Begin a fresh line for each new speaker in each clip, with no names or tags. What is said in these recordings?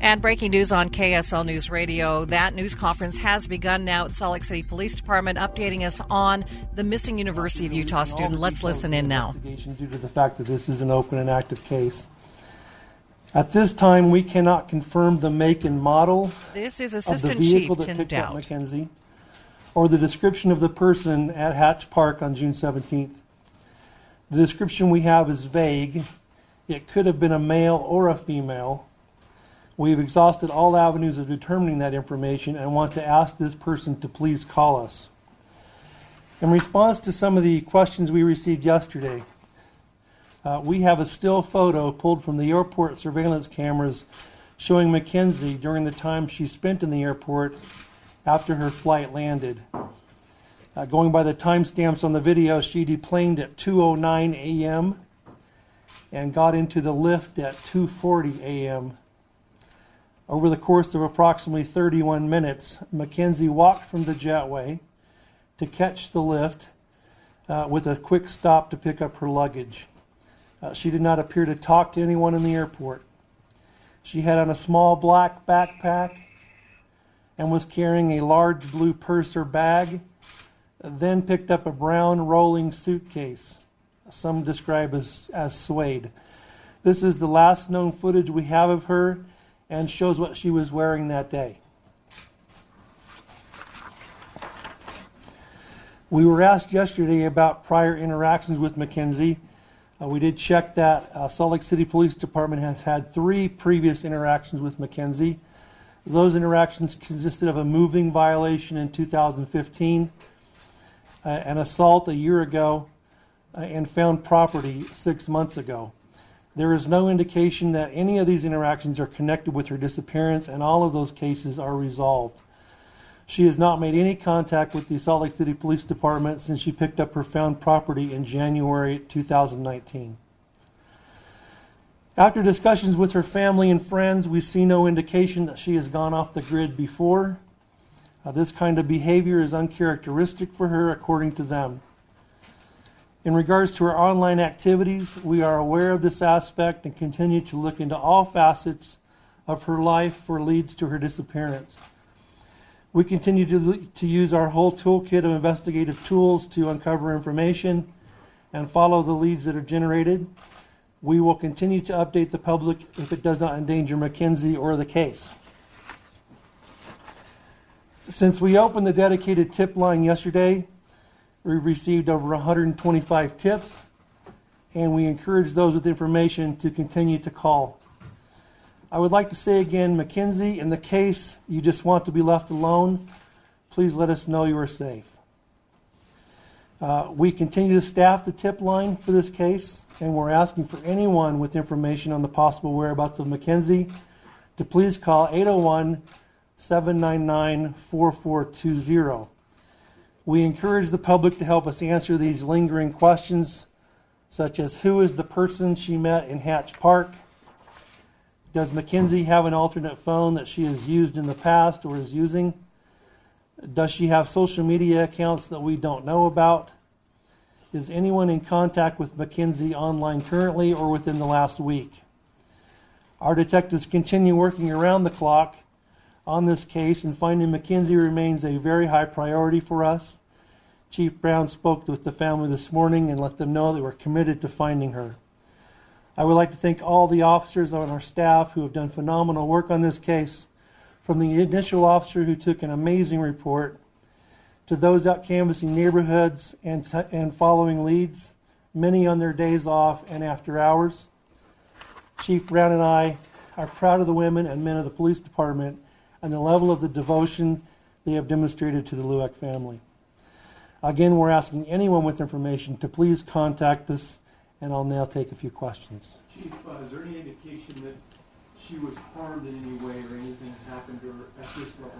And breaking news on KSL News Radio. That news conference has begun now at Salt Lake City Police Department, updating us on the missing University of Utah student. Let's listen in now.
Due to the fact that this is an open and active case. At this time, we cannot confirm the make and model
This is
of the
Assistant
vehicle
Chief
that
Tim
picked up
Dowd.
Mackenzie or the description of the person at Hatch Park on June 17th. The description we have is vague. It could have been a male or a female. We've exhausted all avenues of determining that information and want to ask this person to please call us. In response to some of the questions we received yesterday, uh, we have a still photo pulled from the airport surveillance cameras showing Mackenzie during the time she spent in the airport after her flight landed. Uh, going by the timestamps on the video, she deplaned at 2:09 a.m. and got into the Lyft at 2:40 a.m. Over the course of approximately 31 minutes, Mackenzie walked from the jetway to catch the Lyft uh, with a quick stop to pick up her luggage. Uh, she did not appear to talk to anyone in the airport. She had on a small black backpack and was carrying a large blue purse or bag, then picked up a brown rolling suitcase, some describe as, as suede. This is the last known footage we have of her and shows what she was wearing that day. We were asked yesterday about prior interactions with Mackenzie. Uh, we did check that. Uh, Salt Lake City Police Department has had three previous interactions with Mackenzie. Those interactions consisted of a moving violation in 2015, uh, an assault a year ago, uh, and found property six months ago. There is no indication that any of these interactions are connected with her disappearance, and all of those cases are resolved. She has not made any contact with the Salt Lake City Police Department since she picked up her found property in January 2019. After discussions with her family and friends, we see no indication that she has gone off the grid before. Uh, this kind of behavior is uncharacteristic for her, according to them. In regards to her online activities, we are aware of this aspect and continue to look into all facets of her life for leads to her disappearance. We continue to, to use our whole toolkit of investigative tools to uncover information and follow the leads that are generated. We will continue to update the public if it does not endanger Mackenzie or the case. Since we opened the dedicated tip line yesterday, we received over 125 tips, and we encourage those with information to continue to call. I would like to say again, Mackenzie, in the case you just want to be left alone, please let us know you are safe. Uh, we continue to staff the tip line for this case, and we're asking for anyone with information on the possible whereabouts of Mackenzie to please call 801 799 4420. We encourage the public to help us answer these lingering questions, such as who is the person she met in Hatch Park? Does Mackenzie have an alternate phone that she has used in the past or is using? Does she have social media accounts that we don't know about? Is anyone in contact with Mackenzie online currently or within the last week? Our detectives continue working around the clock on this case, and finding Mackenzie remains a very high priority for us. Chief Brown spoke with the family this morning and let them know that we're committed to finding her. I would like to thank all the officers on our staff who have done phenomenal work on this case, from the initial officer who took an amazing report to those out canvassing neighborhoods and, t- and following leads, many on their days off and after hours. Chief Brown and I are proud of the women and men of the police department and the level of the devotion they have demonstrated to the Lueck family. Again, we're asking anyone with information to please contact us, and I'll now take a few questions.
Chief, uh, is there any indication that she was harmed in any way or anything happened to her at this level?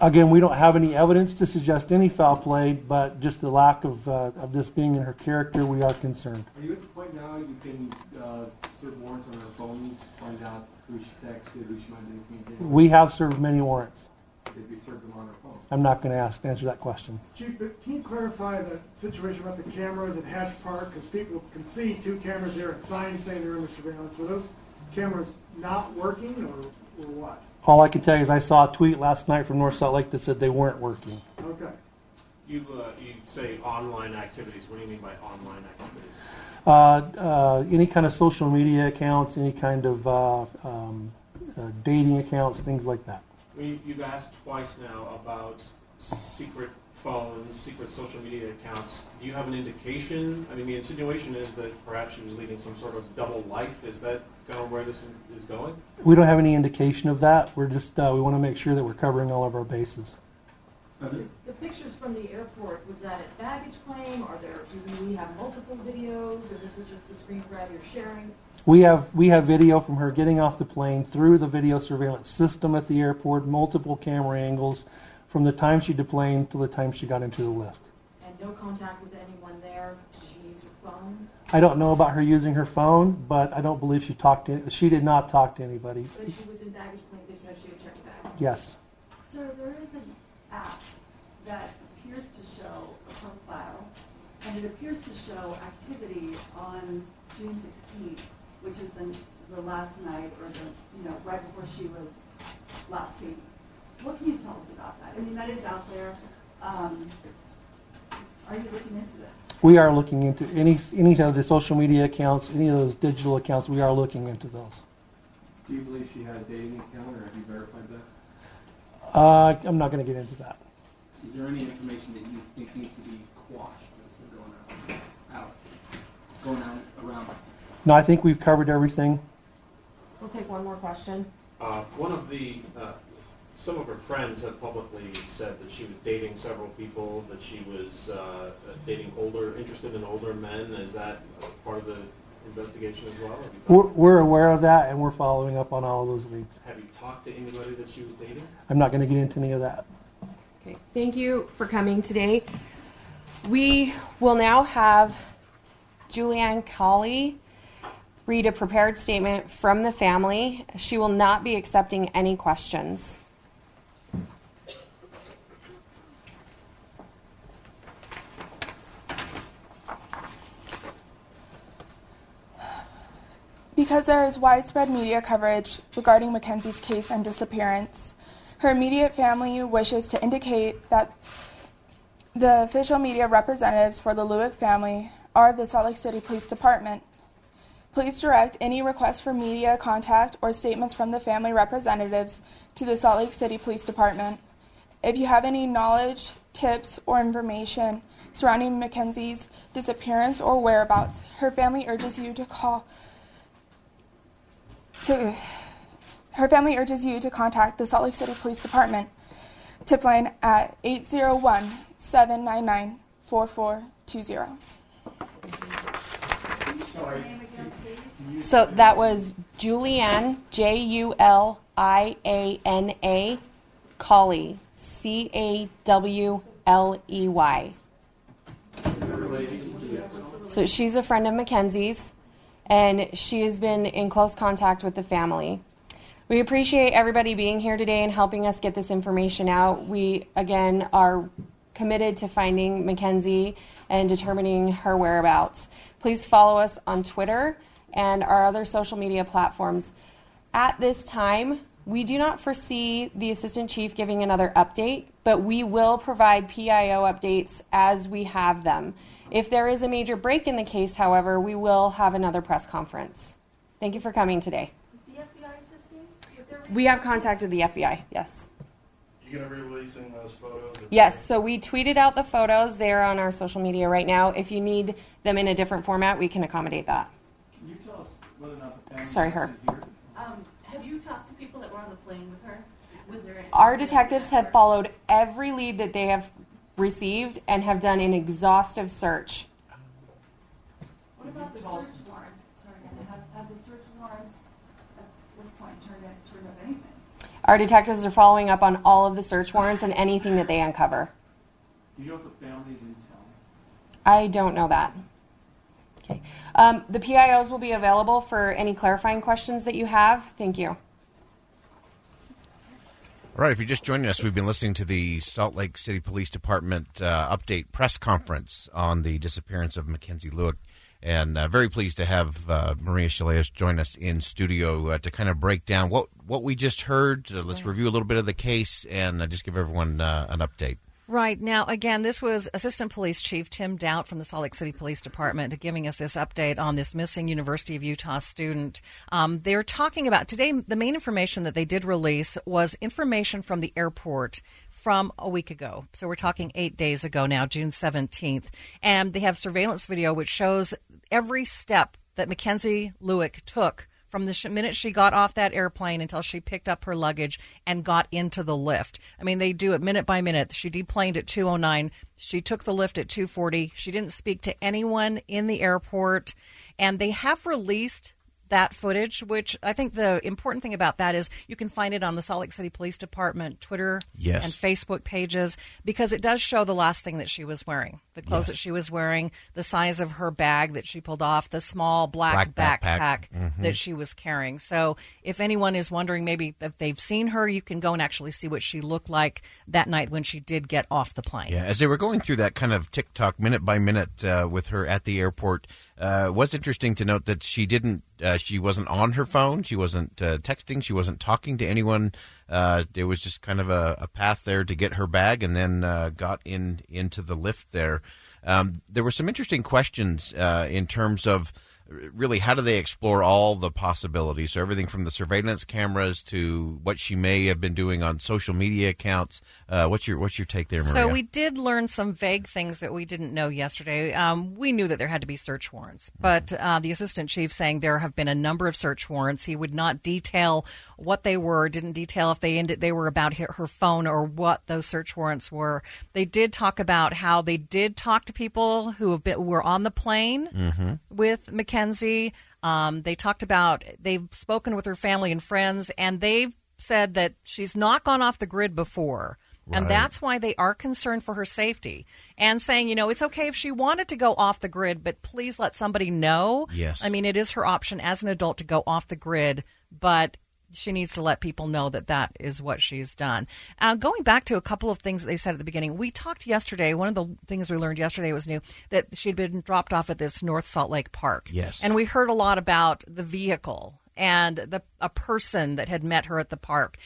Again, we don't have any evidence to suggest any foul play, but just the lack of, uh, of this being in her character, we are concerned.
Are you at the point now you can uh, serve warrants on her phone, find out who she texted, who she might have been?
We have served many warrants.
They'd be served them on her phone.
I'm not going to ask, answer that question.
Chief, the- can you clarify the situation about the cameras at Hatch Park? Because people can see two cameras there and signs saying they're under surveillance. Were those cameras not working or, or what?
All I can tell you is I saw a tweet last night from North Salt Lake that said they weren't working.
Okay.
You, uh, you say online activities. What do you mean by online activities?
Uh, uh, any kind of social media accounts, any kind of uh, um, uh, dating accounts, things like that.
We, you've asked twice now about secret phones, secret social media accounts. Do you have an indication? I mean, the insinuation is that perhaps she was leading some sort of double life. Is that kind of where this is going?
We don't have any indication of that. We're just uh, we want to make sure that we're covering all of our bases.
The pictures from the airport, was that at baggage claim? Are there, do we have multiple videos, or this is just the screen grab you're sharing?
We have we have video from her getting off the plane through the video surveillance system at the airport, multiple camera angles, from the time she deplaned to the time she got into the Lyft.
And no contact with anyone there? Did she use her phone?
I don't know about her using her phone, but I don't believe she talked to. She did not talk to anybody.
But she was in baggage claim because she had checked baggage?
Yes.
Sir, there is an app that appears to show a profile, and it appears to show activity on June 16th, which is the, the last night, or the, you know, right before she was last seen. What can you tell us about that? I mean, that is out there. Um, are you looking into this?
We are looking into any any of the social media accounts, any of those digital accounts. We are looking into those.
Do you believe she had a dating account, or have you verified that?
Uh, I'm not going to get into that.
Is there any information that you think needs to be quashed that's been going out, out, going out around?
No, I think we've covered everything.
We'll take one more question.
Uh, one of the, uh, some of her friends have publicly said that she was dating several people, that she was uh, dating older, interested in older men. Is that part of the investigation as well?
We're, we're aware of that, and we're following up on all of those leads.
have you talked to anybody that she was dating?
I'm not going to get into any of that.
Okay, thank you for coming today. We will now have Juliana Cawley read a prepared statement from the family. She will not be accepting any questions.
Because there is widespread media coverage regarding Mackenzie's case and disappearance, her immediate family wishes to indicate that the official media representatives for the Lueck family are the Salt Lake City Police Department. Please direct any requests for media contact or statements from the family representatives to the Salt Lake City Police Department. If you have any knowledge, tips, or information surrounding Mackenzie's disappearance or whereabouts, her family urges you to call to her family urges you to contact the Salt Lake City Police Department tip line at 801-799-4420.
So that was Juliana, J U L I A N A, Cawley, C A W L E Y. So she's a friend of Mackenzie's, and she has been in close contact with the family. We appreciate everybody being here today and helping us get this information out. We, again, are committed to finding Mackenzie and determining her whereabouts. Please follow us on Twitter and our other social media platforms. At this time, we do not foresee the Assistant Chief giving another update, but we will provide PIO updates as we have them. If there is a major break in the case, however, we will have another press conference. Thank you for coming today.
Is the FBI assisting
We have contacted the FBI, yes.
You gonna be releasing those photos?
Yes, so we tweeted out the photos. They're on our social media right now. If you need them in a different format, we can accommodate that.
Can you tell us whether or not the family
Sorry, her.
is here?
Um, have you talked to people that were on the plane with her? Was there any?
Our detectives have followed every lead that they have received and have done an exhaustive search.
What about the search warrants? Sorry, have, have the search warrants at this point turned in?
Our detectives are following up on all of the search warrants and anything that they uncover.
Do you know if the family's in town?
I don't know that. Okay. Um, the PIOs will be available for any clarifying questions that you have. Thank you.
All right, if you're just joining us, we've been listening to the Salt Lake City Police Department uh, update press conference on the disappearance of Mackenzie Lueck. And uh, very pleased to have uh, Maria Shilaos join us in studio uh, to kind of break down what, what we just heard. Uh, let's review a little bit of the case and uh, just give everyone uh, an update.
Right. Now, again, this was Assistant Police Chief Tim Doubt from the Salt Lake City Police Department giving us this update on this missing University of Utah student. Um, they're talking about today, the main information that they did release was information from the airport from a week ago. So we're talking eight days ago now, June 17th. And they have surveillance video which shows every step that Mackenzie Lueck took from the minute she got off that airplane until she picked up her luggage and got into the Lyft. I mean, they do it minute by minute. She deplaned at 209. She took the Lyft at 240. She didn't speak to anyone in the airport. And they have released that footage, which I think the important thing about that is you can find it on the Salt Lake City Police Department Twitter
Yes.
and Facebook pages because it does show the last thing that she was wearing, the clothes
Yes.
that she was wearing, the size of her bag that she pulled off, the small black,
Black backpack.
backpack,
Mhm.
that she was carrying. So if anyone is wondering maybe if they've seen her, you can go and actually see what she looked like that night when she did get off the plane.
Yeah, as they were going through that kind of TikTok minute by minute uh, with her at the airport, uh, it was interesting to note that she didn't, uh, she wasn't on her phone, she wasn't uh, texting, she wasn't talking to anyone. Uh, it was just kind of a, a path there to get her bag, and then uh, got in into the Lyft there. Um, there were some interesting questions uh, in terms of really how do they explore all the possibilities so everything from the surveillance cameras to what she may have been doing on social media accounts uh, what's your what's your take there Maria?
So we did learn some vague things that we didn't know yesterday. Um, we knew that there had to be search warrants, but uh, the assistant chief saying there have been a number of search warrants. He would not detail what they were, didn't detail if they ended, they were about her phone or what those search warrants were. They did talk about how they did talk to people who have been, were on the plane
Mhm.
with Mackenzie. Um, they talked about they've spoken with her family and friends, and they've said that she's not gone off the grid before. And that's why they are concerned for her safety and saying, you know, it's okay if she wanted to go off the grid, but please let somebody know.
Yes.
I mean, it is her option as an adult to go off the grid, but she needs to let people know that that is what she's done. Uh, going back to a couple of things that they said at the beginning, we talked yesterday. One of the things we learned yesterday was new that she'd been dropped off at this North Salt Lake Park.
Yes.
And we heard a lot about the vehicle and the a person that had met her at the park.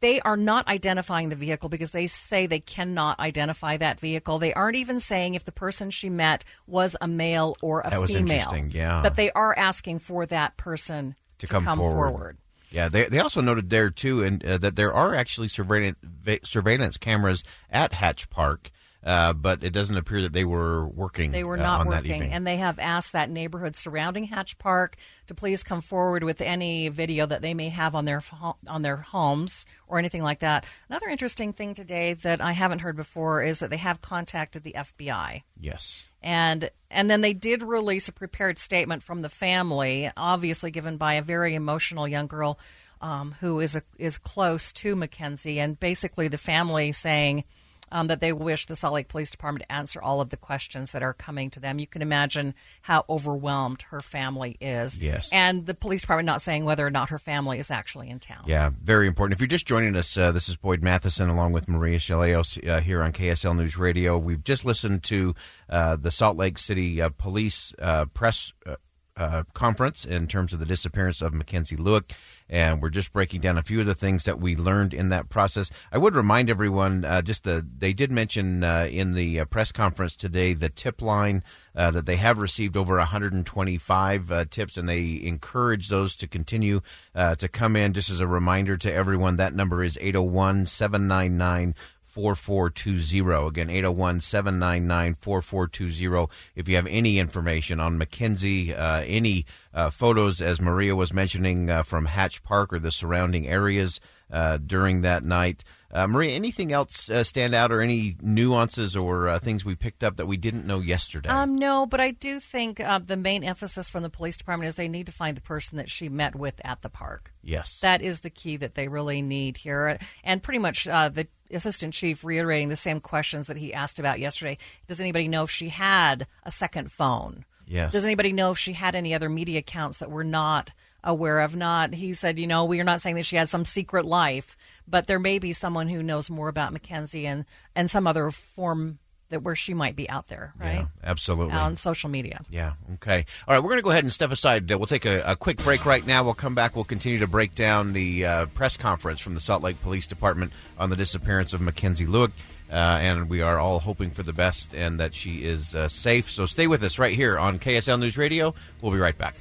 They are not identifying the vehicle because they say they cannot identify that vehicle. They aren't even saying if the person she met was a male or a
That was
female.
interesting, yeah.
But they are asking for that person
to come,
forward.
Yeah, they they also noted there too, and uh, that there are actually surveillance surveillance cameras at Hatch Park, uh, but it doesn't appear that they were working.
They were
uh,
not
on that
working, and they have asked that neighborhood surrounding Hatch Park to please come forward with any video that they may have on their on their homes or anything like that. Another interesting thing today that I haven't heard before is that they have contacted the FBI.
Yes.
And and then they did release a prepared statement from the family, obviously given by a very emotional young girl um, who is a, is close to Mackenzie, and basically the family saying um, that they wish the Salt Lake Police Department to answer all of the questions that are coming to them. You can imagine how overwhelmed her family is.
Yes.
and the police department not saying whether or not her family is actually in town.
Yeah, very important. If you're just joining us, uh, this is Boyd Matheson along with Maria Shilaos uh, here on KSL News Radio. We've just listened to uh, the Salt Lake City uh, Police uh, press uh, uh, conference in terms of the disappearance of Mackenzie Lueck, and we're just breaking down a few of the things that we learned in that process. I would remind everyone uh, just the they did mention uh, in the uh, press conference today the tip line uh, that they have received over 125 uh, tips, and they encourage those to continue uh, to come in. Just as a reminder to everyone, that number is 801 799 4420. Again, 801 799 4420. If you have any information on Mackenzie, uh, any uh, photos, as Maria was mentioning, uh, from Hatch Park or the surrounding areas uh, during that night. Uh, Maria, anything else uh, stand out or any nuances or uh, things we picked up that we didn't know yesterday?
Um, no, but I do think uh, the main emphasis from the police department is they need to find the person that she met with at the park.
Yes.
That is the key that they really need here. And pretty much uh, the assistant chief reiterating the same questions that he asked about yesterday. Does anybody know if she had a second phone?
Yes.
Does anybody know if she had any other media accounts that we're not aware of? Not. He said, you know, we are not saying that she had some secret life, but there may be someone who knows more about Mackenzie and and some other form that where she might be out there, right?
Yeah, absolutely.
On social media.
Yeah. Okay. All right. We're going to go ahead and step aside. We'll take a, a quick break right now. We'll come back. We'll continue to break down the uh, press conference from the Salt Lake Police Department on the disappearance of Mackenzie Lueck. Uh, and we are all hoping for the best and that she is uh, safe. So stay with us right here on KSL News Radio. We'll be right back.